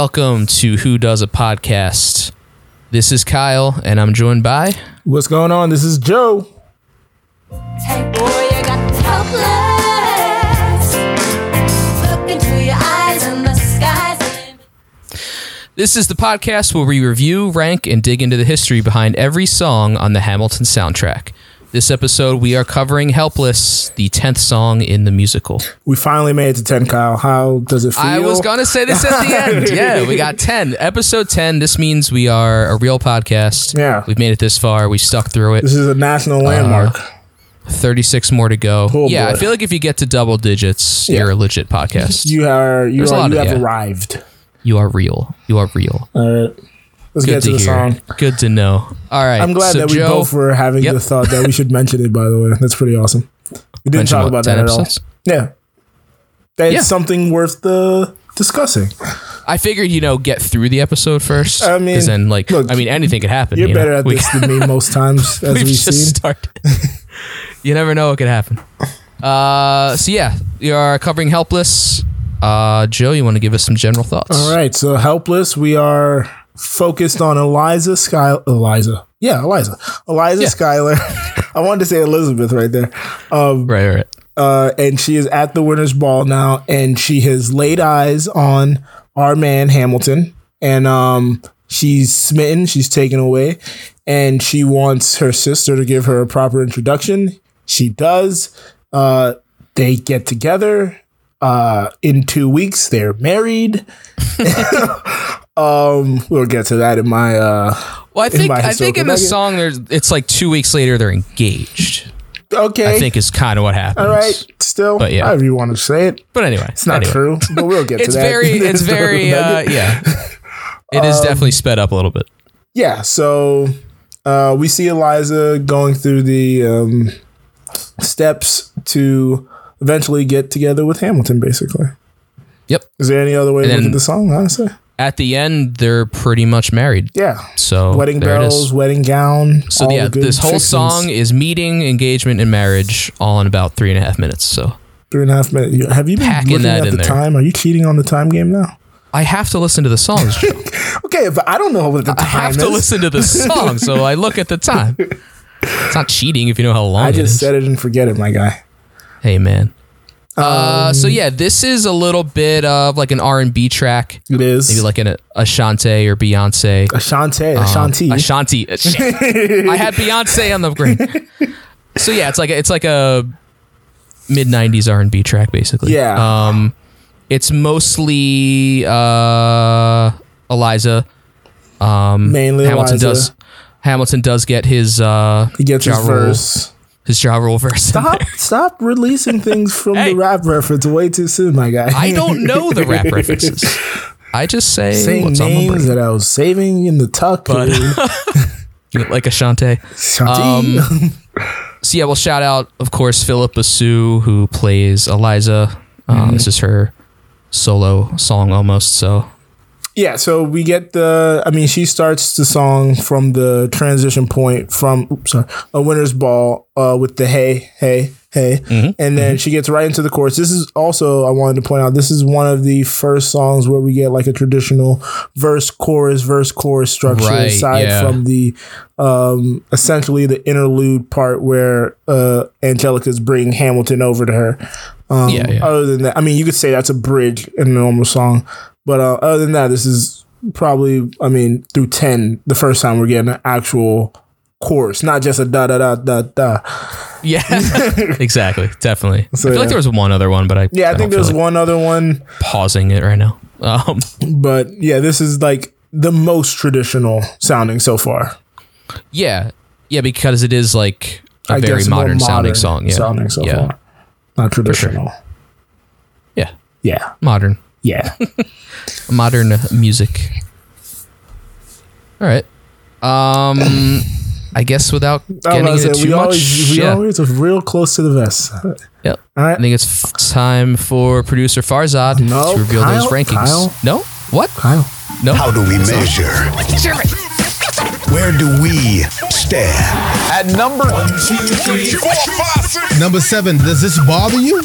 welcome to Who Does a Podcast. This is Kyle, and I'm joined by. What's going on? This is Joe. Hey boy, you got helpless. Look into your eyes and the skies. This is the podcast where we review, rank, and dig into the history behind every song on the Hamilton soundtrack. This episode, we are covering Helpless, the 10th song in the musical. We finally made it to 10, Kyle. How does it feel? I was going to say this at the end. Yeah, we got 10. Episode 10. This means we are a real podcast. Yeah. We've made it this far. We stuck through it. This is a national uh, landmark. 36 more to go. Oh, yeah, I feel like if you get to double digits, Yeah. you're a legit podcast. you are you There's are you have yeah. arrived. You are real. You are real. All right. Let's Good get to, to the hear. song. Good to know. All right. I'm glad so that we Joe, both were having Yep. the thought that we should mention it, by the way. That's pretty awesome. We didn't Mention talk about 10 that at all. Yeah. That's Yeah. something worth the discussing. I figured you know get through the episode first. I mean, then like look, I mean anything could happen. You're you know? better at We- this than me most times, as We've we've just seen. started. you never know what could happen. Uh, so yeah, we are covering Helpless. Uh, Joe, you want to give us some general thoughts? All right, so helpless. We are focused on Eliza Sky. Eliza, yeah, Eliza, Eliza Yeah. Schuyler. I wanted to say Elizabeth right there. Um, Right, right. uh, and she is at the winners' ball now, and she has laid eyes on our man Hamilton, and um, she's smitten. She's taken away, and she wants her sister to give her a proper introduction. She does. Uh, they get together. Uh, in two weeks, they're married. um, we'll get to that in my uh. Well, I think I think in the nugget. song there's it's like two weeks later they're engaged. Okay, I think is kind of what happens. all right. Still, But yeah. however you want to say it, But anyway, it's not anyway. true. But we'll get to that. It's very, it's very, uh, yeah. It is definitely sped up a little bit. yeah so uh, we see eliza going through the um, steps to eventually get together with hamilton basically Yep. is there any other way And to look at the song honestly At the end, they're pretty much married. yeah So wedding it bells wedding gown So yeah, this whole fixings. song is meeting, engagement, and marriage all in about three and a half minutes. So three and a half minutes have you been Packing looking that at in the there. time are you cheating on the time game now I have to listen to the songs. Okay but i don't know what the time I have is to listen to the song, so I look at the time. It's not cheating if you know how long i just is. said it and forget it my guy Hey man. Uh, Um, so yeah, this is a little bit of like an R and B track, it is maybe like an Ashante or Beyonce. Ashante, Um, Ashanti. Ashanti. I had Beyonce on the brain. So yeah, it's like a, it's like a mid '90s R and B track, basically. Yeah. Um, it's mostly uh, Eliza. Um, Mainly Hamilton Eliza. does. Hamilton does get his uh, he gets his verse. His Ja Rule verse. Stop! Stop releasing things from Hey. the rap reference way too soon, my guy. I don't know the rap references. I just say saying what's names that I was saving in the tuck. But- like Ashante. Shanti. Um, So yeah, well, shout out, of course, Phillipa Soo, who plays Eliza. Uh, Mm-hmm. This is her solo song almost. So yeah, so we get the. I mean, she starts the song from the transition point from oops, sorry, a winner's ball uh, with the hey, hey, hey, Mm-hmm. and then she gets right into the chorus. This is also I wanted to point out. This is one of the first songs where we get like a traditional verse, chorus, verse, chorus structure Right, aside yeah. from the um essentially the interlude part where uh Angelica's bringing Hamilton over to her. Um, Yeah, yeah. Other than that, I mean, you could say that's a bridge in a normal song, but uh, other than that, this is probably, I mean, through ten, the first time we're getting an actual course, not just a da da da da da. yeah, exactly, definitely. So, I feel yeah. like there was one other one, but I Yeah, I, don't think there's like one other one, pausing it right now. Um, but yeah, this is like the most traditional sounding so far. yeah, yeah, because it is like a I very modern, sounding song. Yeah, sounding so yeah, far, not traditional. yeah, Yeah, modern, yeah. modern music. All right. Um, I guess without getting was into about too we much, always, we yeah. always are real close to the vest. Yep. All right. I think it's f- time for producer Farzad No, to reveal those rankings. Kyle. No? What? Kyle. No. How do we measure? Where do we stand? At number Number seven, does this bother you?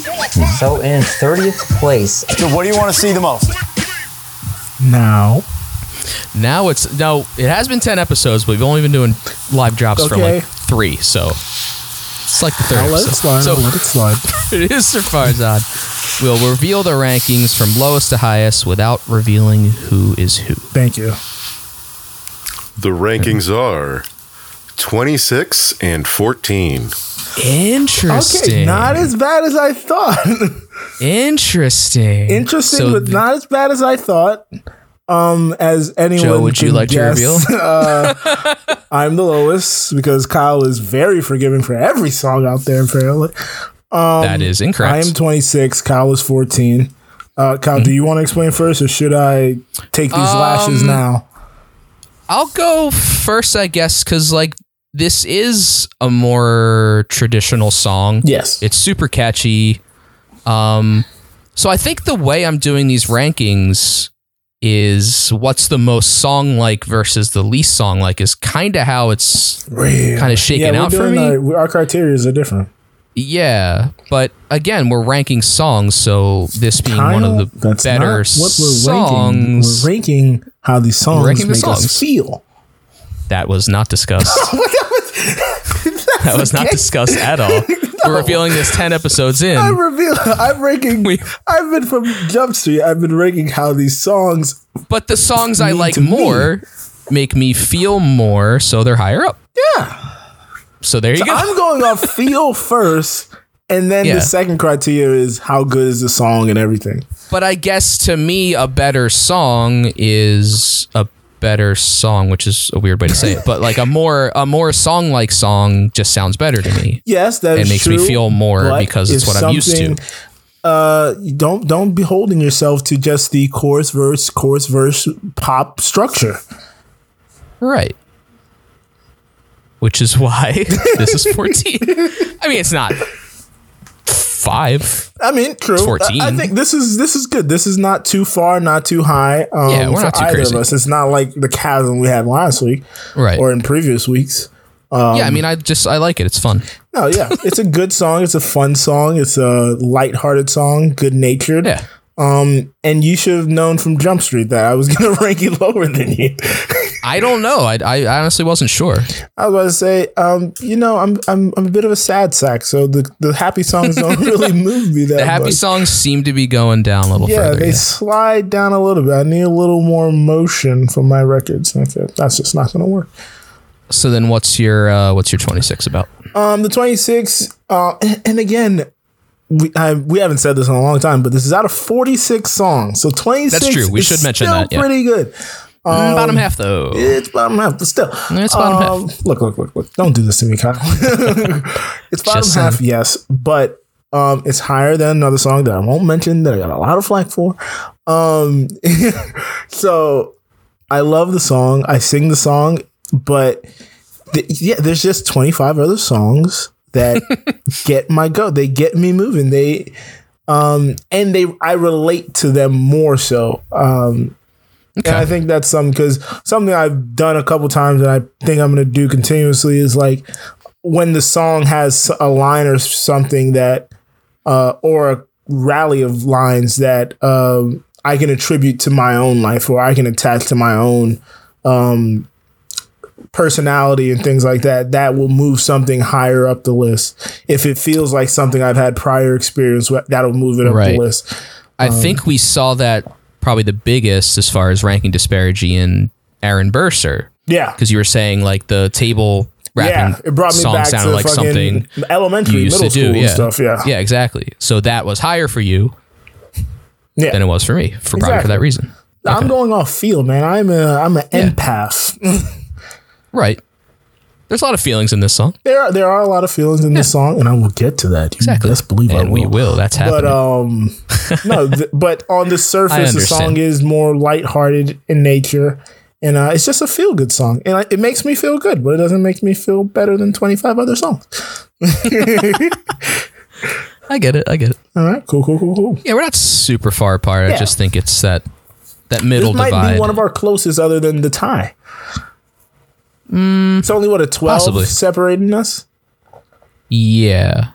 So in 30th place, So what do you want to see the most? Now. Now it's now it has been ten episodes, but we've only been doing live drops for Okay. like three, so it's like the 3rd I'll let it episode. slide. So I'll let it slide. it is Sir Farzad. We'll reveal the rankings from lowest to highest without revealing who is who. Thank you. The rankings are 26 and 14. Interesting. Okay, not as bad as I thought. Interesting. Interesting, So but not as bad as I thought. Um, as anyone, Joe, would you like to reveal? uh, I'm the lowest because Kyle is very forgiving for every song out there. Apparently, um, that is incorrect. I am 26. Kyle is 14. Uh, Kyle, do you want to explain first, or should I take these lashes Um, now? I'll go first, I guess, because like this is a more traditional song. Yes. It's super catchy. Um, so I think the way I'm doing these rankings is what's the most song like versus the least song like is kind of how it's kind of shaken yeah, out for me. Our, our criteria are different. yeah, but again, we're ranking songs, so this being one of the better not what we're songs ranking. We're ranking how these songs ranking the make us songs. feel. that was not discussed. that was not discussed at all. We're revealing this ten episodes in. I reveal. I'm ranking. We- I've been from Jump Street. I've been ranking how these songs. But the songs I like to me. more make me feel more, so they're higher up. Yeah, So there you go. I'm going off feel first, and then Yeah. the second criteria is how good is the song and everything. But I guess to me, a better song is a better song, which is a weird way to say it. But like a more a more song like song just sounds better to me. Yes, that It makes me feel more because it's what I'm used to. Uh, don't don't be holding yourself to just the chorus verse chorus verse pop structure. Right. Which is why this is 14. I mean, it's not five. I mean, true. 14. I, I think this is this is good. This is not too far, not too high. Um, Yeah, we're for not too either crazy. of us. It's not like the chasm we had last week, Right. or in previous weeks. Um, yeah, I mean, I just I like it. It's fun. No, yeah, it's a good song. It's a fun song. It's a lighthearted song, good natured. Yeah. Um, and you should have known from Jump Street that I was gonna rank you lower than you. I don't know. I, I honestly wasn't sure. I was about to say, um, you know, I'm I'm I'm a bit of a sad sack, so the the happy songs don't really move me that The happy much. songs seem to be going down a little Yeah, further. they yeah. slide down a little bit. I need a little more motion from my records. Okay, that's just not gonna work. So then, what's your uh, what's your 26 about? Um, the 26, uh, and, and again, we I, we haven't said this in a long time, but this is out of 46 songs. So 26 That's true. We is should mention still that, yeah. pretty good. Mm, Bottom half though. It's bottom half, but still. It's bottom half. Um, Look, look, look, look. Don't do this to me, Kyle. it's bottom Just half, saying. yes, but um, it's higher than another song that I won't mention that I got a lot of flack for. Um, so I love the song. I sing the song, but yeah, there's just 25 other songs that get my go. They get me moving. They um and they I relate to them more so. Um and I think that's something because something I've done a couple times and I think I'm gonna do continuously is like when the song has a line or something that uh or a rally of lines that um I can attribute to my own life or I can attach to my own um personality and things like that that will move something higher up the list. If it feels like something i've had prior experience with that'll move it up Right. the list. I um, think we saw that probably the biggest as far as ranking disparity in Aaron Burr, Sir. Yeah. Because you were saying like the table rapping yeah it brought me song back sounded to like something elementary middle school do. Yeah, stuff yeah. Yeah, exactly. So that was higher for you yeah. than it was for me for probably for that reason. i'm going off feel man. I'm a i'm an empath Right. There's a lot of feelings in this song. there are there are a lot of feelings in this song and i will get to that Exactly. let's believe I and we will. That's happening. but um no th- but on the surface the song is more lighthearted in nature and uh, it's just a feel good song and I, it makes me feel good but it doesn't make me feel better than 25 other songs I get it. I get it. all right cool cool cool cool Yeah, we're not super far apart. I just think it's that that middle this might divide. be one of our closest other than the tie Mm. it's only what a 12 Possibly. separating us yeah.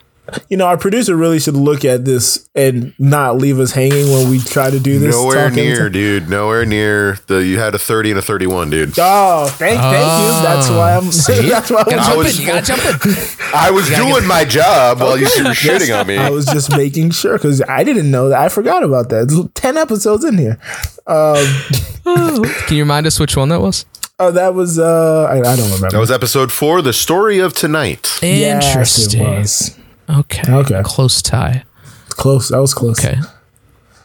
You know, our producer really should look at this and not leave us hanging when we try to do this. Nowhere near, to- dude. Nowhere near. The you had a thirty and a thirty-one, dude. Oh, thank, thank you. Oh. That's why I'm. that's why I Gotta was, in. You gotta jump in. I was doing my job while you were shitting on me. I was just making sure because I didn't know that. I forgot about that. Ten episodes in here. Um, Can you remind us which one that was? Oh, that was. uh I, I don't remember. That was episode four, the story of tonight. Interesting. was. Okay. Okay. Close tie. Close. That was close. Okay.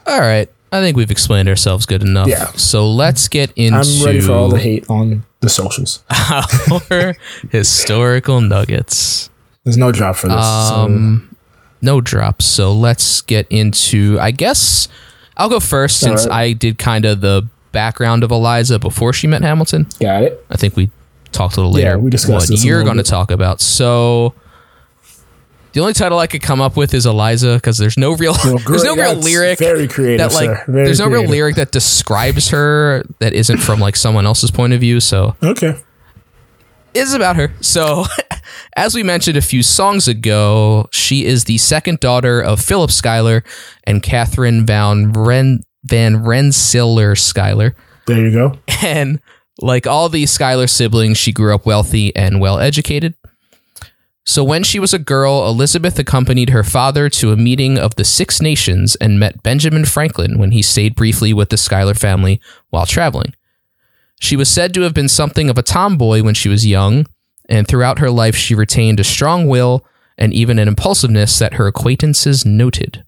All right. I think we've explained ourselves good enough. Yeah. So let's get into I'm ready for all the hate on the socials. our historical nuggets. There's no drop for this. Um, no drops. So let's get into. I guess I'll go first since All right. I did kind of the background of Eliza before she met Hamilton. got it. I think we talked a little later. Yeah, we discussed what you're going to talk about. So the only title I could come up with is Eliza because there's no real Well, there's no real lyric very creative, that like there's no real lyric that describes her that isn't from like someone else's point of view. So Okay. is about her. So, as we mentioned a few songs ago, she is the second daughter of Philip Schuyler and Catherine Van Ren Van Rensselaer Schuyler. There you go. And like all the Schuyler siblings, she grew up wealthy and well educated. So when she was a girl, Elizabeth accompanied her father to a meeting of the Six Nations and met Benjamin Franklin when he stayed briefly with the Schuyler family while traveling. She was said to have been something of a tomboy when she was young, and throughout her life she retained a strong will and even an impulsiveness that her acquaintances noted.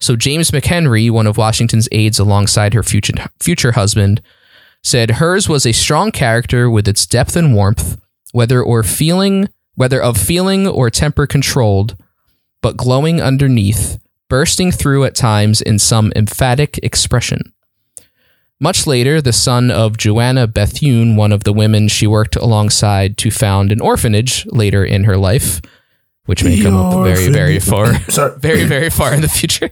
So James McHenry, one of Washington's aides alongside her future future husband, said hers was a strong character with its depth and warmth, whether or feeling whether of feeling or temper controlled, but glowing underneath, bursting through at times in some emphatic expression. Much later, the son of Joanna Bethune, one of the women she worked alongside to found an orphanage later in her life, which may come up very, very far very, very far in the future.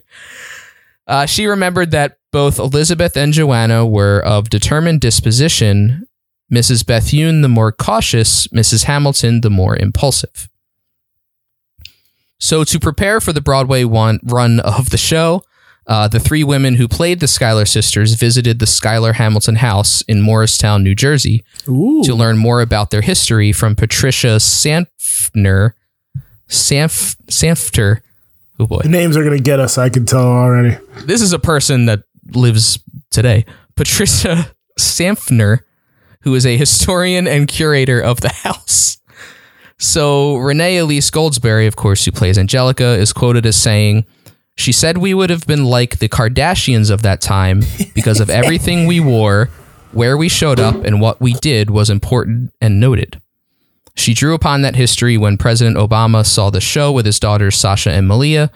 Uh, she remembered that both Elizabeth and Joanna were of determined disposition, Mrs. Bethune the more cautious, Mrs. Hamilton the more impulsive. So, to prepare for the Broadway one run of the show, uh, the three women who played the Schuyler sisters visited the Schuyler Hamilton house in Morristown, New Jersey, Ooh. to learn more about their history from Patricia Sanfner, Sanf, Sanfter. Oh boy, The names are gonna get us. I can tell already. this is a person that lives today. Patricia Samfner, who is a historian and curator of the house. So Renee Elise Goldsberry, of course, who plays Angelica, is quoted as saying, "She said we would have been like the Kardashians of that time because of everything we wore, where we showed up, and what we did was important and noted." She drew upon that history when President Obama saw the show with his daughters Sasha and Malia,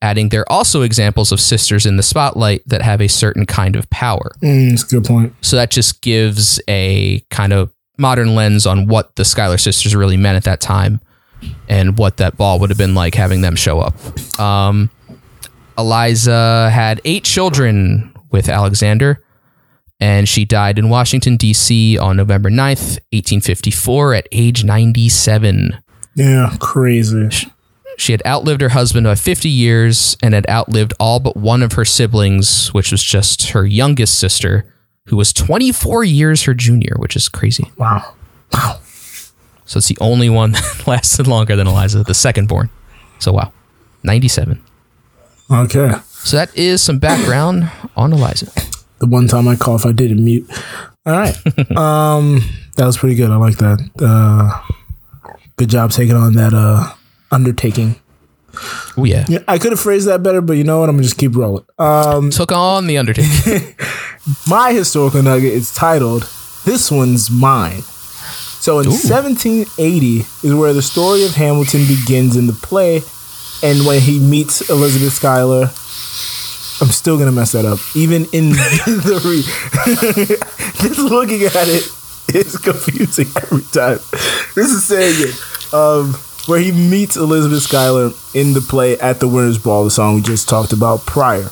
adding they're also examples of sisters in the spotlight that have a certain kind of power. Mm, that's a good point. So that just gives a kind of modern lens on what the Schuyler sisters really meant at that time and what that ball would have been like having them show up. Um, Eliza had eight children with Alexander, and she died in Washington, D.C. on November 9th, 1854, at age 97. Yeah, crazy. She had outlived her husband by 50 years and had outlived all but one of her siblings, which was just her youngest sister, who was 24 years her junior, which is crazy. Wow. Wow. So it's the only one that lasted longer than Eliza, the second born. So wow, 97. Okay. So that is some background on Eliza. The one time I cough, I didn't mute. All right. um, that was pretty good. I like that. Uh, good job taking on that uh undertaking. Oh yeah. Yeah, I could have phrased that better, but you know what? I'm gonna just keep rolling. Um, Took on the Undertaking. my historical nugget is titled "This One's Mine." So in 1780 is where the story of Hamilton begins in the play, and when he meets Elizabeth Schuyler. I'm still gonna mess that up. Even in the re- just looking at it is confusing every time. This is saying it. Um, where he meets Elizabeth Schuyler in the play at the Winners Ball, the song we just talked about prior.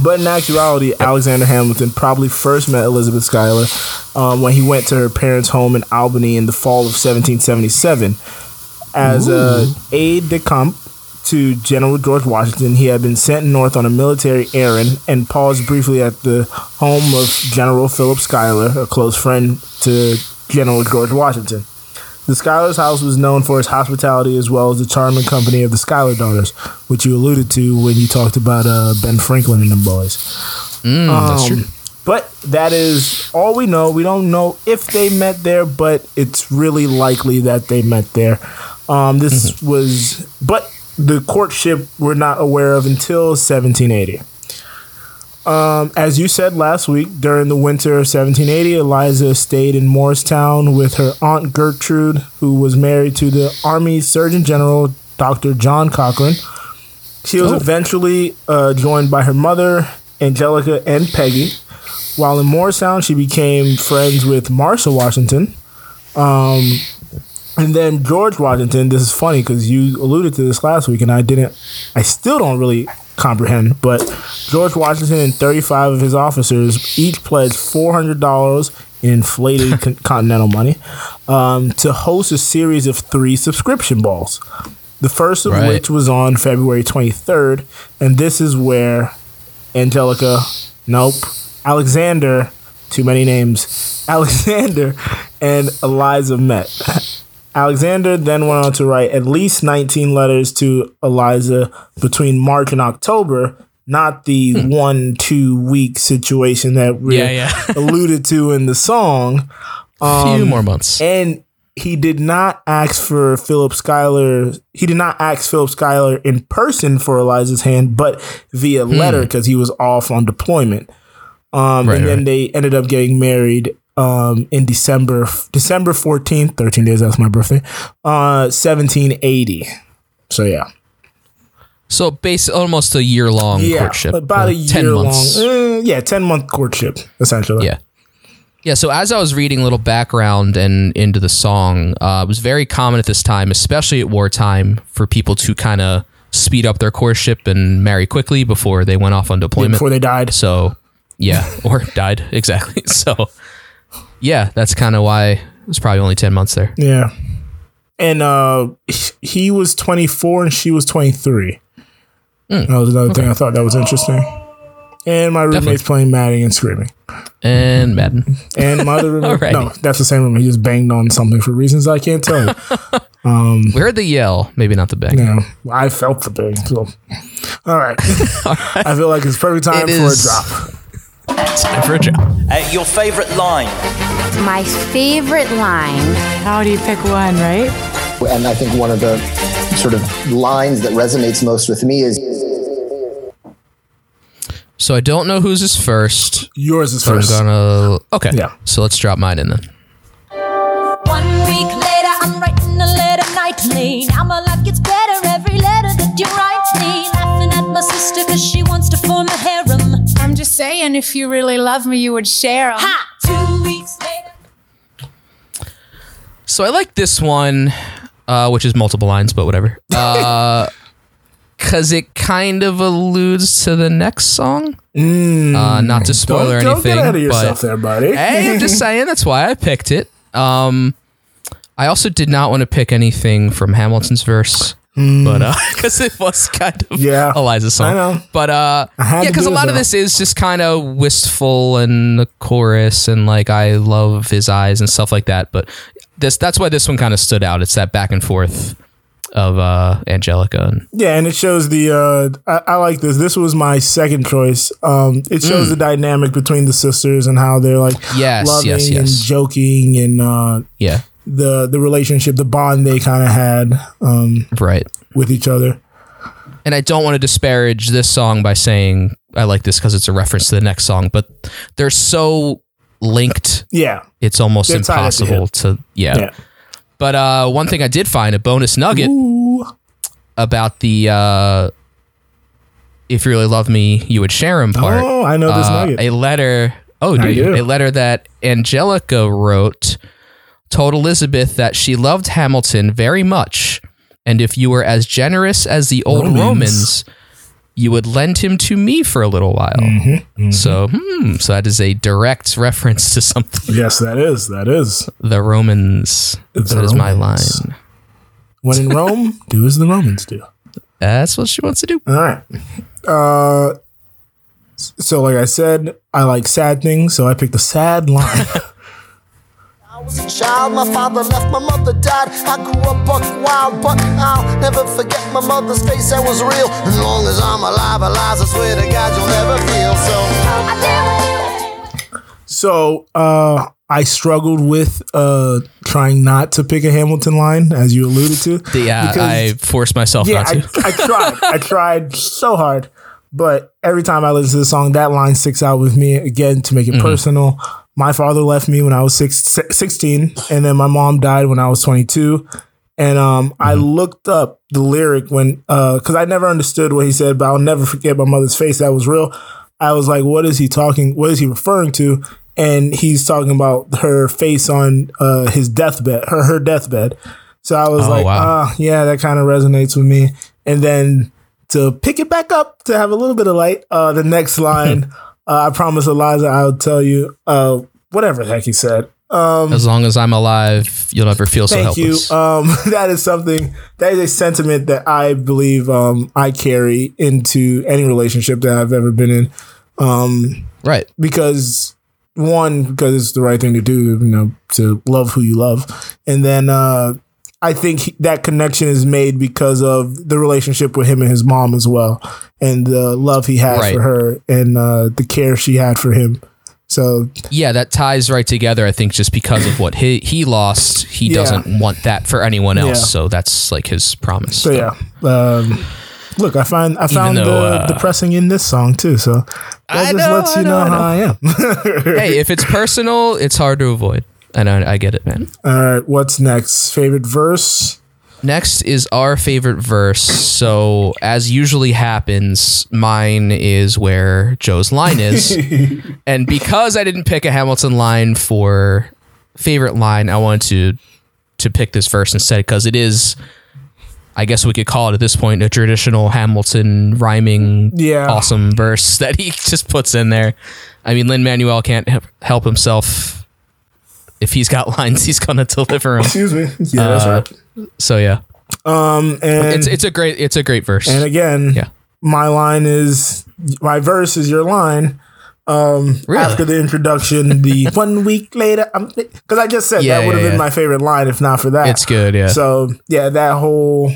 But in actuality, Alexander Hamilton probably first met Elizabeth Schuyler um, when he went to her parents' home in Albany in the fall of 1777. as a aide de camp to General George Washington. He had been sent north on a military errand and paused briefly at the home of General Philip Schuyler, a close friend to General George Washington. The Schuyler's house was known for its hospitality as well as the charming company of the Schuyler daughters, which you alluded to when you talked about uh, Ben Franklin and them boys. Mm, that's true. Um, But that is all we know. We don't know if they met there, but it's really likely that they met there. Um, this Mm-hmm. was, but the courtship we're not aware of until 1780. Um, as you said last week, during the winter of 1780, Eliza stayed in Morristown with her aunt Gertrude, who was married to the Army Surgeon General Dr. John Cochrane. She was eventually uh, joined by her mother, Angelica, and Peggy. While in Morristown, she became friends with Martha Washington. Um, and then George Washington. This is funny because you alluded to this last week, and I didn't. I still don't really comprehend. But George Washington and 35 of his officers each pledged $400 in inflated con- continental money um, to host a series of three subscription balls. The first of Right. which was on February 23rd, and this is where Angelica, nope, Alexander, too many names, Alexander and Eliza met. Alexander then went on to write at least 19 letters to Eliza between March and October, not the one, two week situation that we Yeah, yeah. alluded to in the song. A few more months. And he did not ask for Philip Schuyler. He did not ask Philip Schuyler in person for Eliza's hand, but via letter because he was off on deployment. Um, Hmm. Right, and then right. they ended up getting married um, in December, December fourteenth, thirteen days after my birthday, uh, seventeen eighty. So yeah, So, base almost a year long yeah, courtship. about a uh, year 10 long. months. eh, yeah, ten month courtship essentially. Yeah. Yeah, so as I was reading a little background and into the song, uh, it was very common at this time, especially at wartime, for people to kind of speed up their courtship and marry quickly before they went off on deployment. before they died. So, yeah, or died exactly. So, yeah, that's kind of why it was probably only ten months there. Yeah. And uh he was 24 and she was 23. Hmm. That was another thing I thought that was interesting. And my roommate's playing Madden and screaming. And Madden. And my other roommate, Alrighty. no, that's the same roommate. He just banged on something for reasons I can't tell you. We heard the yell, maybe not the bang. No, I felt the bang. So. All right. I feel like it's perfect time It for is- a drop. It's time for a job. Uh, your favorite line? My favorite line. How do you pick one, right? And I think one of the sort of lines that resonates most with me is So I don't know whose is first. Yours is But I'm first. gonna. Okay. Yeah. So let's drop mine in then. One week later, I'm writing a letter nightly. Now my life gets better every letter that you write me. Laughing at my sister because she wants to form a harem. I'm just saying, if you really love me, you would share 'em. Ha! Two weeks later. So I like this one, uh, which is multiple lines, but whatever. Uh, Cause it kind of alludes to the next song. uh, not to spoil Don't, or don't anything, get ahead of yourself there, buddy. hey, I'm just saying that's why I picked it. Um, I also did not want to pick anything from Hamilton's verse, but uh, because it was kind of. Yeah, Eliza's song. I know. But uh, yeah, because a lot of this is just kind of wistful and the chorus and like I love his eyes and stuff like that. But this that's why this one kind of stood out. It's that back and forth of uh, Angelica and Yeah, and it shows the. Uh, I, I like this. This was my second choice. Um, it shows the dynamic between the sisters and how they're like Mm. Yes, loving yes, and joking and uh, yeah, the the relationship, the bond they kind of had um, right. with each other. and I don't want to disparage this song by saying I like this because it's a reference to the next song, but they're so linked. Yeah, It's almost They're tied at the impossible to yeah. yeah. But uh, one thing I did find a bonus nugget Ooh. about the uh, if you really love me, you would share him part. Oh, I know this Uh, nugget. A letter. Oh, do you? A letter that Angelica wrote told Elizabeth that she loved Hamilton very much, and if you were as generous as the old Romans. Romans, you would lend him to me for a little while. Mm-hmm, So, hmm, so that is a direct reference to something. yes, that is. That is. The Romans. The that is my line. When in Rome, do as the Romans do. That's what she wants to do. All right. Uh, so like I said, I like sad things, so I picked a sad line. I was a child, my father left, my mother died. I grew up buck wild, but I'll never forget my mother's face that was real. As long as I'm alive, alive, I swear to God, you'll never feel so. so uh, I struggled with uh, trying not to pick a Hamilton line, as you alluded to. Yeah, because- I forced myself yeah, not to. I tried. I tried so hard, but every time I listen to the song, that line sticks out with me again to make it personal. My father left me when I was six, 16, and then my mom died when I was 22. And um, I looked up the lyric when, because I never understood what he said, but I'll never forget my mother's face. That was real. I was like, what is he talking? What is he referring to? And he's talking about her face on uh, his deathbed, her her deathbed. So I was Oh, like, wow. ah, yeah, that kind of resonates with me. And then to pick it back up to have a little bit of light, uh, the next line, uh, I promise Eliza, I'll tell you, uh, whatever the heck he said. Um, As long as I'm alive, you'll never feel so Thank you. helpless. Um, that is something that is a sentiment that I believe um, I carry into any relationship that I've ever been in. Um, right. because one, because it's the right thing to do, you know, to love who you love, and then uh, I think he- that connection is made because of the relationship with him and his mom as well, and the love he had Right. for her, and uh, the care she had for him. So Yeah, that ties right together. I think just because of what he he lost, he Yeah. doesn't want that for anyone else. Yeah. So that's like his promise. So yeah. Um, look, I find I found though, the uh, depressing in this song too. So that I just know, lets you know, know, I how I am. hey, if it's personal, it's hard to avoid. And I, I get it, man. All right, what's next? Favorite verse? Next is our favorite verse. So, as usually happens, mine is where Joe's line is. and because I didn't pick a Hamilton line for favorite line, I wanted to to pick this verse instead because it is I guess we could call it at this point a traditional Hamilton rhyming Yeah. awesome verse that he just puts in there. I mean, Lin Manuel can't help himself. If he's got lines, he's gonna deliver them. Excuse me. Yeah, that's Uh, right. So yeah, Um, and it's it's a great it's a great verse. and again, Yeah. my line is my verse is your line. Um, Really? after the introduction, the one week later, because I just said Yeah, that would have yeah, been my favorite line if not for that. It's good, yeah. So yeah, that whole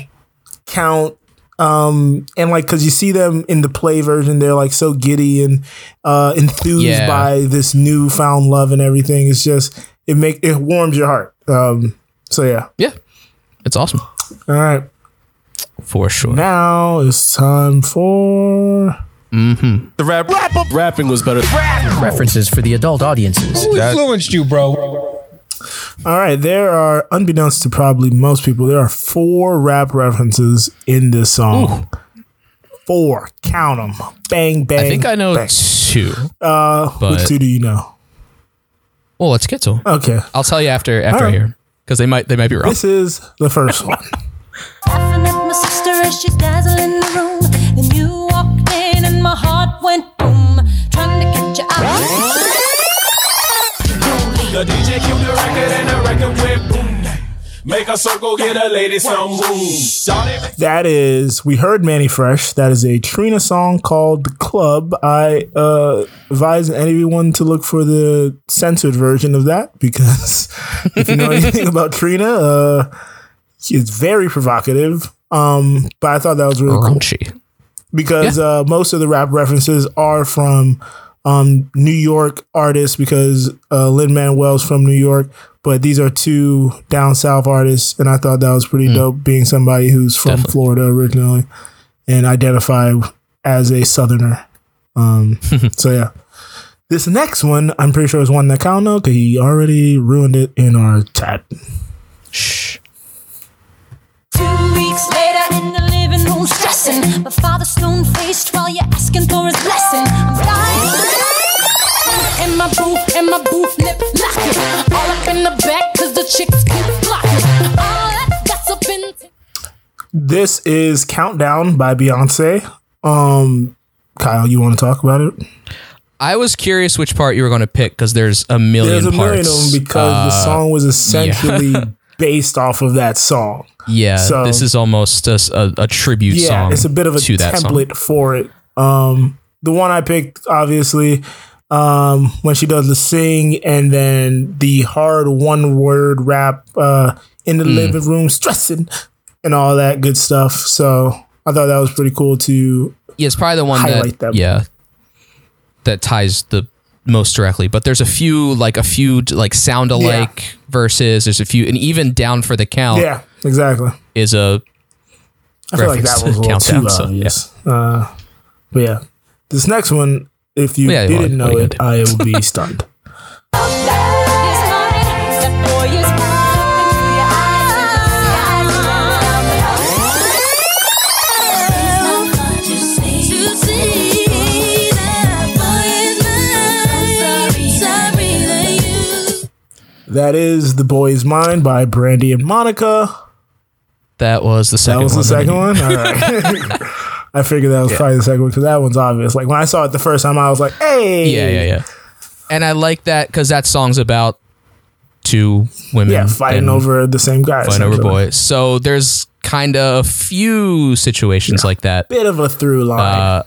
count, um, and like because you see them in the play version, they're like so giddy and uh, enthused Yeah. by this newfound love and everything. It's just it make it warms your heart. Um, so yeah, yeah, it's awesome all right. for sure. Now it's time for Mm-hmm. The rap, rapping was better. References for the adult audiences. Who influenced you, bro? All right, there are, unbeknownst to probably most people, there are four rap references in this song. Four, count them. Bang, bang. I think I know bang. two. Uh, but- which two do you know? Well, let's get to them. Okay, I'll tell you after after I Alright. hear because they might they might be wrong. this is the first one. Laughing at my sister as she's dazzling the room. Then you walked in and my heart went boom. Trying to catch your eye. The DJ cue the record and the record went boom. Make a circle, get a lady some room. That is, we heard Mannie Fresh. That is a Trina song called The Club. I uh, advise anyone to look for the censored version of that because if you know anything about Trina, uh, it's very provocative. Um, but I thought that was really cool Raunchy. because uh, most of the rap references are from um, New York artists because uh, Lin Manuel's from New York, but these are two down south artists, and I thought that was pretty dope. Being somebody who's from Definitely. Florida originally and identify as a Southerner. Um, so yeah. This next one, I'm pretty sure is one that Kyle know because he already ruined it in our chat. Room stressing. My father stone faced while you're asking for his blessing. I'm dying. In my booth, in my booth, lip locking. All up in the back, cause the chicks keep blocking. All that gossip in. This is Countdown by Beyonce. Um, Kyle, you want to talk about it? I was curious which part you were going to pick because there's a million There's a parts. million of them because the Uh, song was essentially based off of that song. Yeah, So- this is almost a tribute yeah, song. it's a bit of a to that song. template for it. Um, the one I picked, obviously, um, when she does the sing and then the hard one word rap uh, in the Mm. living room, stressing and all that good stuff. So I thought that was pretty cool to Yeah, it's probably the one that, that. yeah that ties the most directly. But there's a few like a few like sound alike verses. There's a few, and even down for the count. Yeah, exactly. is a I feel like reference that was a little too Countdown, so, obvious. Uh, but yeah, this next one, if you Yeah, didn't what- know what are you it, I will be stunned. That is "The Boy's Mine by Brandy and Monica. that was the second one. That was one. the second one. All right. I figured that was Yeah. probably the second one because that one's obvious. Like when I saw it the first time, I was like, "Hey, Yeah, yeah, yeah. And I like that because that song's about two women yeah, fighting over the same guy, fighting over boys. So there's kind of a few situations like that Bit of a through line. uh,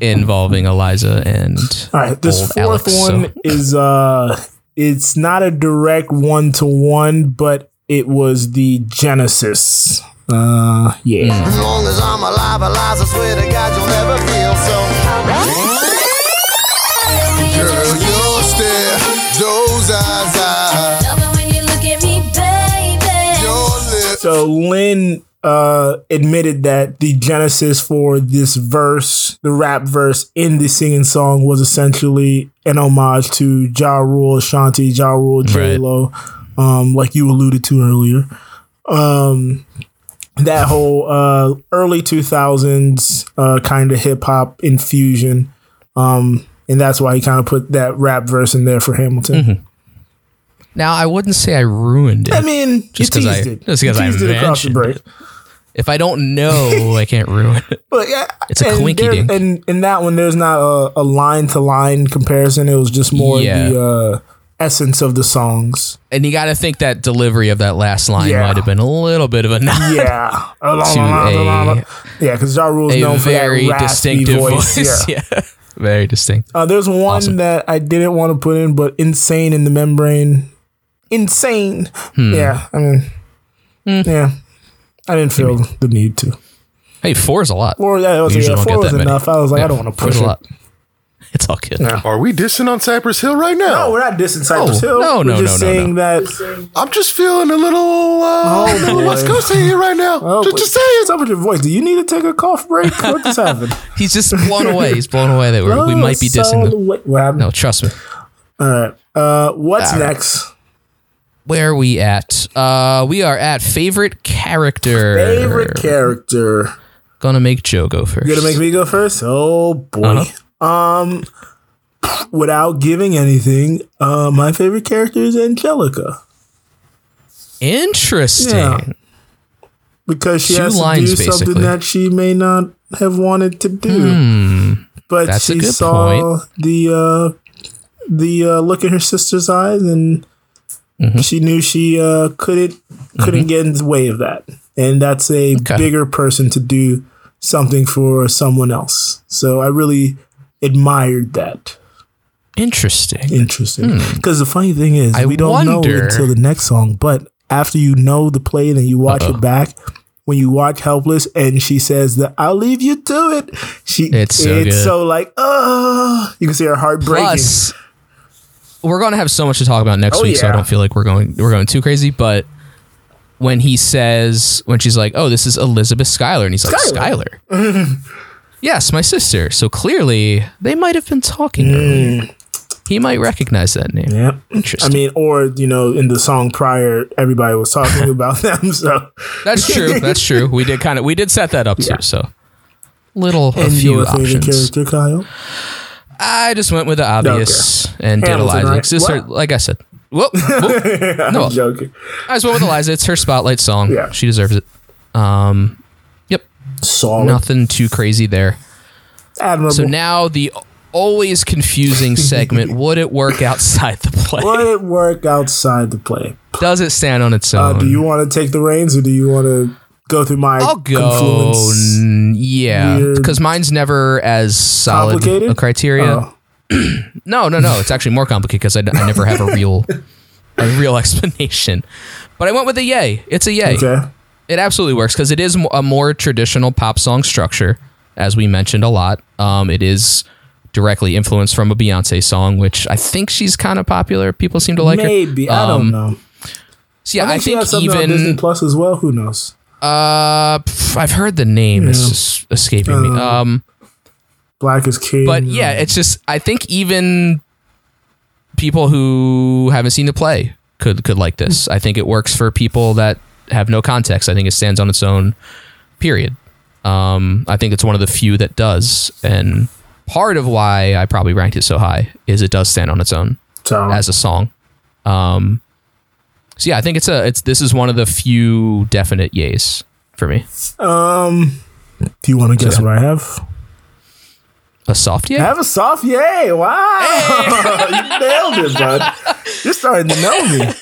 involving Eliza and All right, this fourth Alex, one so- is uh, it's not a direct one to one, but it was the Genesis. Uh, yeah. As long as I'm alive, alive, I swear to God, you'll never feel so. Girl, So Lin uh, admitted that the genesis for this verse, the rap verse in the singing song, was essentially an homage to Ja Rule, Ashanti, Ja Rule, J Lo, um, like you alluded to earlier. Um, that whole uh, early two thousands uh, kind of hip hop infusion, um, and that's why he kind of put that rap verse in there for Hamilton. Now I wouldn't say I ruined it. I mean, just because I it. just because I teased it across the mentioned break. it. If I don't know, I can't ruin it. But yeah, It's a quinky dink. And in that one, there's not a, a line to line comparison. It was just more Yeah. the uh, essence of the songs. And you got to think that delivery of that last line Yeah. might have been a little bit of a nod. Yeah, to a, yeah, because Ja Rule is a known for very that raspy distinctive voice. voice. Yeah. Yeah. very distinct. Uh, there's one that I didn't want to put in, but "Insane in the Membrane," insane. Hmm. Yeah, I mean, yeah, I didn't feel the need to. Hey, four is a lot. Four, yeah, it was, usually yeah, four get was that many. enough. I was like, Yeah, I don't want to four's push a it. lot. It's all good. Are we dissing on Cypress Hill right now? No, we're not dissing Cypress Oh, Hill. no, we're no, just no, no, saying that I'm just feeling a little, uh, Oh, little boy. West Coast here right now. Oh, just, but- just saying. What's up with your voice? Do you need to take a cough break? What just happened? He's just blown away. He's blown away that we're, we might be dissing so them. wait, what? No, trust me. All right. Uh, what's All right. Where are we at? Uh, we are at favorite character. Favorite character. Gonna make Joe go first. You gonna make me go first? Oh boy. Uh-huh. Um, without giving anything, uh, my favorite character is Angelica Interesting. Yeah. because she Two has to lines, do basically. something that she may not have wanted to do. Hmm. but That's she saw the uh, the uh, look in her sister's eyes, and Mm-hmm. she knew she uh, couldn't couldn't get in the way of that. And that's a bigger person to do something for someone else. So I really admired that. Interesting. Interesting. Because the funny thing is, I we don't know until the next song. But after you know the play and you watch Uh-oh. it back, when you watch Helpless and she says that I'll leave you to it, she It's so it's so like oh, you can see her heart breaking. Plus, we're gonna have so much to talk about next Oh, week, so I don't feel like we're going we're going too crazy. But when he says when she's like, "Oh, this is Elizabeth Schuyler," and he's like, Schuyler. Yes, my sister. So clearly, they might have been talking. earlier. He might recognize that name. Mm. Yeah. I mean, or you know, in the song prior, everybody was talking about them. So That's true. That's true. We did kind of we did set that up too. So little a few your favorite options. character, Kyle? I just went with the obvious and did Hamilton, Eliza. right? Just her, like I said. Whoop, whoop. I'm No. joking. I just went with Eliza. It's her spotlight song. Yeah. She deserves it. Um, yep. Solid. Nothing too crazy there. Admirable. So now the always confusing segment: Would it work outside the play? Would it work outside the play? Does it stand on its Uh, own? do you want to take the reins, or do you want to go through my I'll go. n- Yeah, because mine's never as solid a criteria. Oh. no, no, no. It's actually more complicated because I, I never have a real, a real explanation. But I went with a yay. It's a yay. Okay. It absolutely works because it is a more traditional pop song structure, as we mentioned a lot. Um, it is directly influenced from a Beyonce song, which I think she's kind of popular. People seem to like it. Maybe her. I don't Um, know. So yeah, I she think, has something on even Disney Plus as well. Who knows? Uh, pff, I've heard the name. It's just escaping me. Uh, Um, Black is King. but yeah, it's just I think even people who haven't seen the play could could like this. I think it works for people that have no context. I think it stands on its own. Period. Um, I think it's one of the few that does, and part of why I probably ranked it so high is it does stand on its own So- as a song. Um, so yeah, I think it's a it's this is one of the few definite yays for me. Um, do you want to guess So- what I have? A soft yay. I have a soft yay! Wow, you nailed it, bud. You're starting to know me.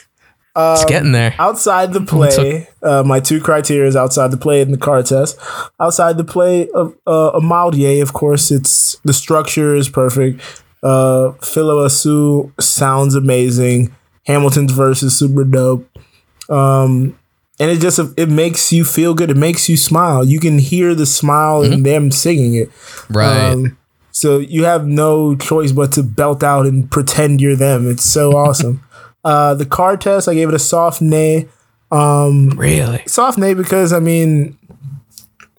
it's getting there. Outside the play, uh, my two criteria is outside the play and the car test. Outside the play, uh, uh, a mild yay. Of course, it's the structure is perfect. Uh, Phillipa Soo sounds amazing. Hamilton's verse is super dope. Um, and it just it makes you feel good. It makes you smile. You can hear the smile in them singing it. Right. Um, so you have no choice but to belt out and pretend you're them. It's so awesome. uh, the car test, I gave it a soft nay. Um, really soft nay because I mean,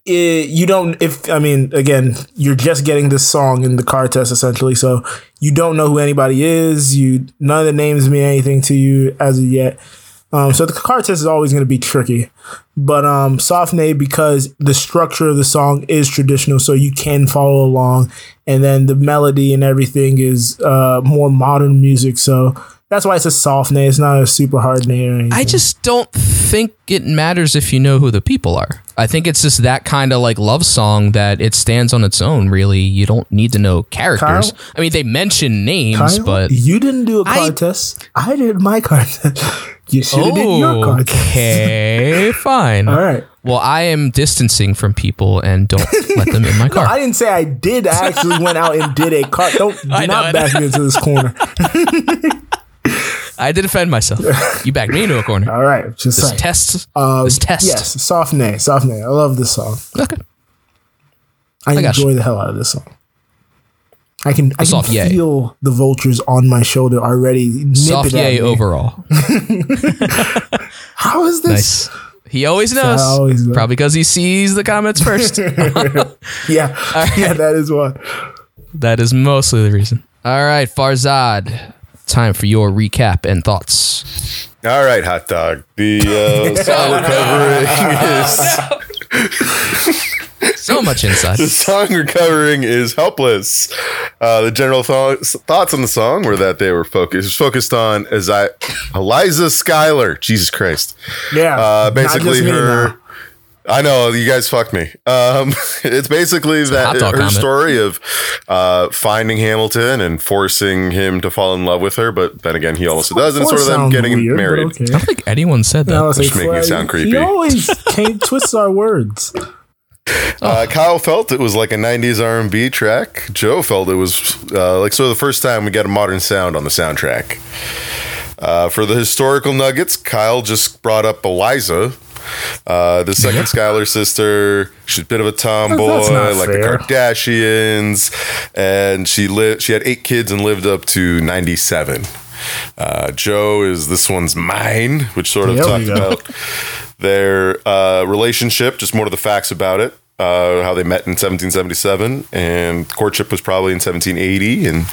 it, you don't. If I mean, again, you're just getting this song in the car test essentially, so you don't know who anybody is. You none of the names mean anything to you as of yet. Um, so the car test is always going to be tricky, but um, soft nay because the structure of the song is traditional, so you can follow along, and then the melody and everything is uh, more modern music. So that's why it's a soft nay. It's not a super hard anything. I just don't think it matters if you know who the people are. I think it's just that kind of like love song that it stands on its own. Really, you don't need to know characters. Kyle? I mean, they mention names, Kyle, but you didn't do a car test. I did my car test. You should have did your oh, car test. okay, fine. All right. Well, I am distancing from people and don't let them in my No, car. I didn't say I did. I actually went out and did a car. Don't do I know, I not know. back me into this corner. I defend myself. You backed me into a corner. All right, just This saying. test. Um, this test. Yes, soft nay, soft nay. I love this song. Okay. I, I enjoy the hell out of this song. I can I can soft yay. feel the vultures on my shoulder already. Soft yay me. overall. How is this? Nice. He always knows. always knows. Probably because he sees the comments first. Yeah, yeah, that is what. That is mostly the reason. All right, Farzad, time for your recap and thoughts. All right, hot dog. The uh, song we're is So much insight. the song we're is "Helpless." Uh, the general th- thoughts on the song were that they were focused focused on as I Eliza Schuyler. Jesus Christ. Yeah, Uh, basically just me her. now. I know you guys fucked me. Um, it's basically hot that her comment. story of uh, finding Hamilton and forcing him to fall in love with her, but then again he also does, and That sort of them getting weird, married. okay. I don't think anyone said that. was Just like, making it sound creepy. He always can't twist our words. Uh, Kyle felt it was like a '90s R&B track. Joe felt it was uh, like sort of the first time we got a modern sound on the soundtrack. Uh, for the historical nuggets, Kyle just brought up Eliza, uh, the second Schuyler sister. She's a bit of a tomboy, like fair. the Kardashians, and she lived. She had eight kids and lived up to 97. Uh, Joe is this one's mine, which sort of There talked about their uh, relationship, just more of the facts about it. Uh, how they met in 1777, and courtship was probably in 1780, and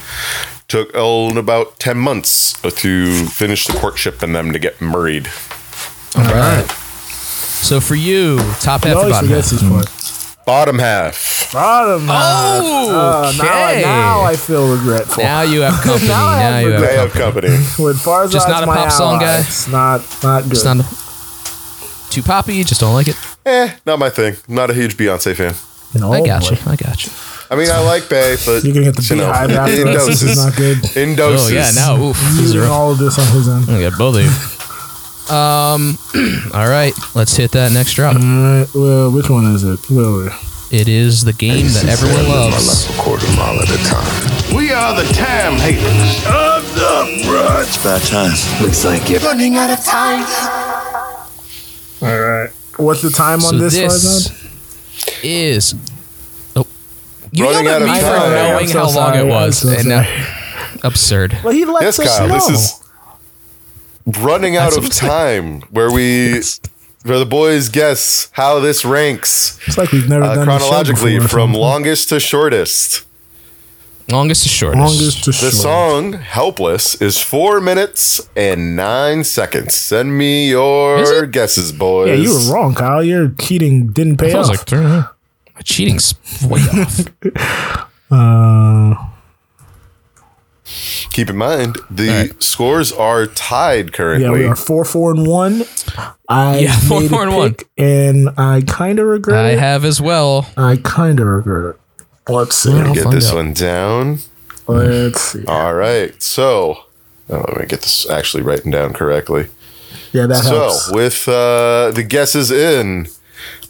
took oh, about 10 months to finish the courtship and them to get married. All right. So for you, top half or always bottom half? this part. Bottom half. Bottom half. Oh, Uh, now, I, okay. now I feel regretful. Now you have company. Now I now have you have They company. have company. With Farzad's Just not a my pop song ally, guy? It's not not good. Just not too poppy. Just don't like it. Eh, not my thing. Not a huge Beyonce fan. No, I got boy. you. I got you. I mean, I like Bay, but You're gonna get the you know, beehive after in us. This is doses. not good. In doses. Oh yeah, now oof. This is Using all of this on his end. I got both of you. Um. all right, let's hit that next drop. All right. Well, which one is it? Where It is the game that everyone loves. A quarter mile at a time. We are the time haters of the brush. It's about time. Looks like you're Running out of time. All right. What's the time on So this, this Farzad? is. Oh, you Running yelled out at of me for time. knowing I'm so how long sorry. it was, so and now absurd. Well, he lets Yes, us Kyle. know. This is running out of what I'm time, where we, where the boys guess how this ranks It's like we've never uh, done this show chronologically from longest to shortest. Longest to shortest. longest to The short. song "Helpless" is four minutes and nine seconds. Send me Is your guesses, boys. Yeah, you were wrong, Kyle. Your cheating didn't pay I was off. like, turn it. My cheating's way off. uh, Keep in mind the All right. scores are tied currently. yeah, we are four, four, and one. I Yeah, four, made four, a and one. and I kind of regret I it. have as well. I kind of regret it. Let's see. I'll Get this out. one down. Let's see. All right. So, oh, let me get this actually written down correctly. Yeah, that So, helps. So with uh, the guesses in,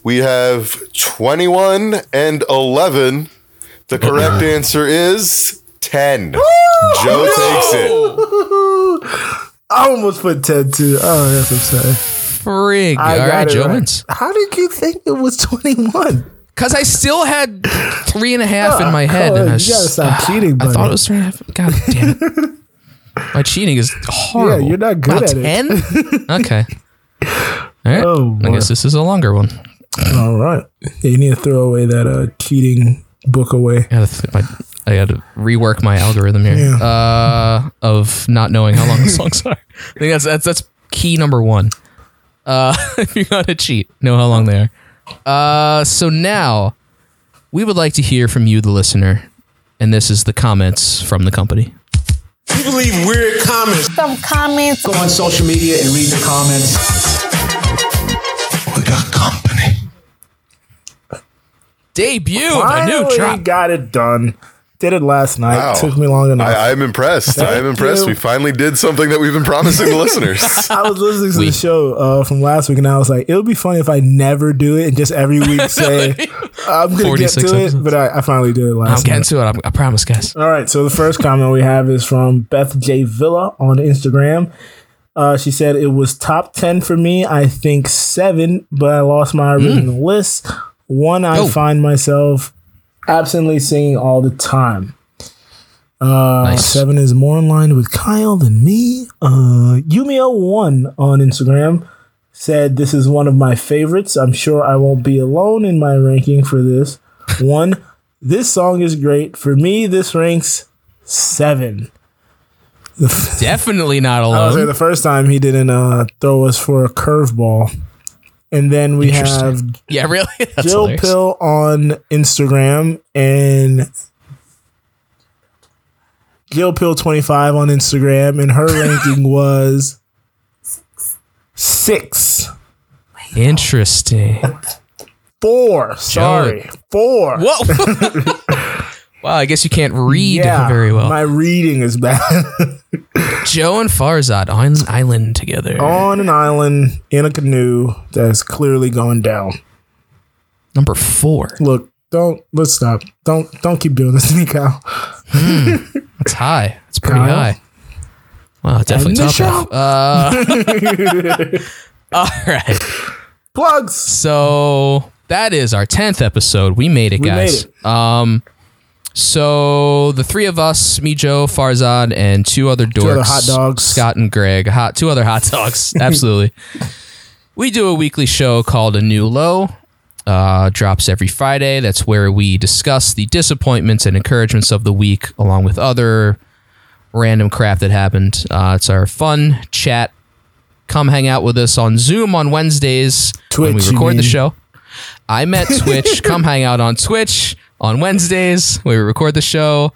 we have 21 and 11. The correct answer is 10. Joe takes it. I almost put 10 too. Oh, that's upsetting. Frig. I All got right, it Joe right. How did you think it was 21? Because I still had three and a half in Oh, my head. Colin, and I, you was, gotta stop cheating, I thought it was three and a half. God damn it. My cheating is horrible. Yeah, you're not good Wow, at it. 10? okay. All right. Oh, I guess this is a longer one. All right. Yeah, you need to throw away that uh, cheating book away. I gotta, th- my, I gotta rework my algorithm here Yeah. uh, of not knowing how long the songs are. I think that's that's that's key number one. Uh, if you're gonna cheat, know how long they are. Uh, so now we would like to hear from you, the listener, and this is the comments from the company. People leave weird comments. Some comments. Go on social media and read the comments. We got company. Debut of a new Finally drop. got it done. Did it last night. Wow. Took me long enough. I, I'm impressed. Thank I'm impressed. you. We finally did something that we've been promising the listeners. I was listening to We- the show uh, from last week, and I was like, "It would be funny if I never do it and just every week say I'm going to get 46 to episodes. it." But I, I finally did it last I'm last getting night. to it. I'm, I promise, guys. All right, so the first comment we have is from Beth J Villa on Instagram. Uh, she said it was top ten for me. I think seven, but I lost my original list. One I Oh. find myself absently singing all the time. Uh, Nice. Seven is more in line with Kyle than me. Uh, Yumio1 on Instagram said, This is one of my favorites. I'm sure I won't be alone in my ranking for this. One, this song is great. For me, this ranks seven. Definitely not I was alone. the first time he didn't uh, throw us for a curveball. And then we have Yeah, really. That's Jill hilarious. Pill on Instagram and Jill Pill 25 on Instagram, and her ranking was six. Interesting. Four. Sorry. Four. Whoa. wow, I guess you can't read Yeah, very well. My reading is bad. Joe and Farzad on an island together. on an island in a canoe that's clearly going down. Number four. Look, don't let's stop. Don't don't keep doing this to me, Kyle. That's high. That's pretty Kyle? high. Wow, definitely top. Uh, all right. Plugs. So that is our tenth episode. We made it, We made guys. Um, so the three of us, me, Joe, Farzad, and two other dorks, other hot dogs. Scott and Greg, hot two other hot dogs. Absolutely. we do a weekly show called A New Low. Uh, drops every Friday. That's where we discuss the disappointments and encouragements of the week, along with other random crap that happened. Uh, it's our fun chat. Come hang out with us on Zoom on Wednesdays when we record the show. I met Twitch. Come hang out on Twitch on Wednesdays where we record the show.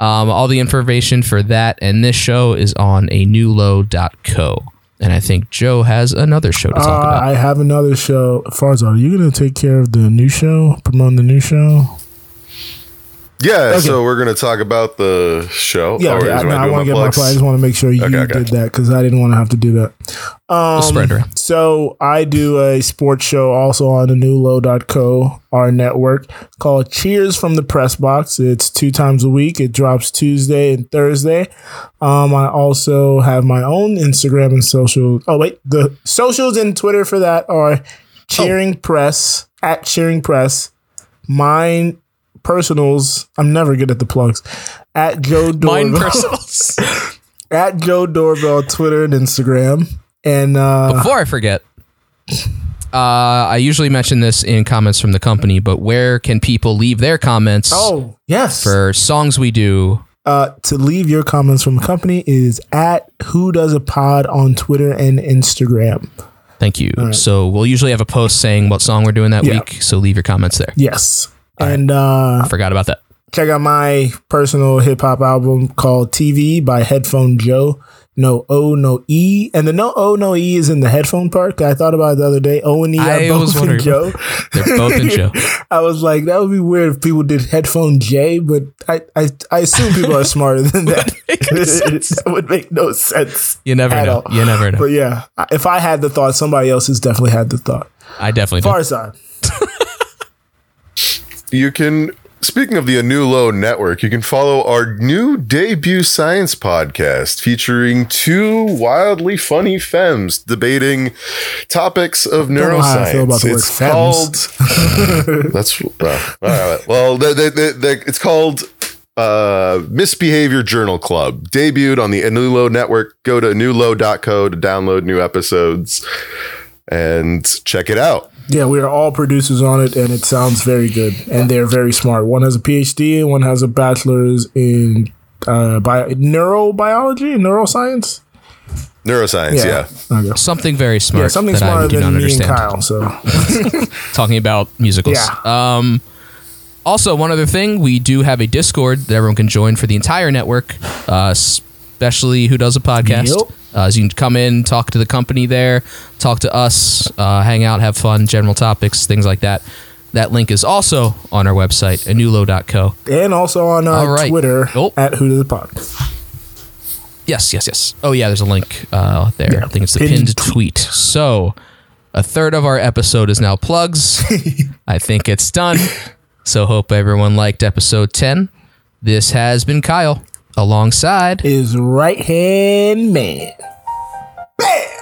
Um, all the information for that and this show is on a newlow.co. And I think Joe has another show to talk Uh, about. I have another show. Farzad, are you gonna take care of the new show? Promoting the new show? Yeah, Okay. so we're gonna talk about the show. Yeah, Or okay, I, no, I want to my get my plug. I just want to make sure you Okay, okay. did that because I didn't want to have to do that. Um, spread it. So I do a sports show also on the newlow.co, our network, called Cheers from the Press Box. It's two times a week. It drops Tuesday and Thursday. Um, I also have my own Instagram and social. Oh, wait. The socials and Twitter for that are Cheering Press, at Cheering Press. Mine personals, I'm never good at the plugs. At Joe Doorbell. Mine personals. at Joe Doorbell, Twitter and Instagram. And uh, Before I forget, uh, I usually mention this in comments from the company, but where can people leave their comments oh yes, for songs we do? uh, to leave your comments from the company is at Who Does a Pod on Twitter and Instagram. Thank you. So we'll usually have a post saying what song we're doing that Yeah. week. So leave your comments there. Yes, and uh, I forgot about that. check out my personal hip hop album called TV by Headphone Joe. No O, no E, and the no O, no E is in the headphone part. I thought about it the other day. O and E are I was both in wondering. Joe. They're both in Joe. I was like, that would be weird if people did headphone J, but I, I, I assume people are smarter than that. that would make no sense. You never know. all. You never know. But yeah, if I had the thought, somebody else has definitely had the thought. I definitely do. Farzad. You can, speaking of the A New Low Network, you can follow our new debut science podcast featuring two wildly funny femmes debating topics of neuroscience. It's called. that's well, right. It's called uh, Misbehavior Journal Club. Debuted on the A New Low Network. Go to anewlow.co to download new episodes and check it out. Yeah, we are all producers on it, and it sounds very good. And they're very smart. One has a PhD, and one has a bachelor's in uh, bio- neurobiology, neuroscience. Neuroscience, yeah. Okay. Something very smart. Yeah, something that I smarter do than not me understand. and Kyle. So Talking about musicals. Um, also, one other thing, we do have a Discord that everyone can join for the entire network, uh, especially who does a podcast. Yep. Uh, so you can come in, talk to the company there, talk to us, uh, hang out, have fun, general topics, things like that. That link is also on our website, anewlow.co. and also on uh, right. Twitter Oh. at Who Does the Pod. Yes, yes, yes. Oh, yeah, there's a link uh, there. Yeah, I think it's the pinned pinned, tweet. So, a third of our episode is now plugs. I think it's done. So, hope everyone liked episode 10. This has been Kyle alongside His right hand man. Bam!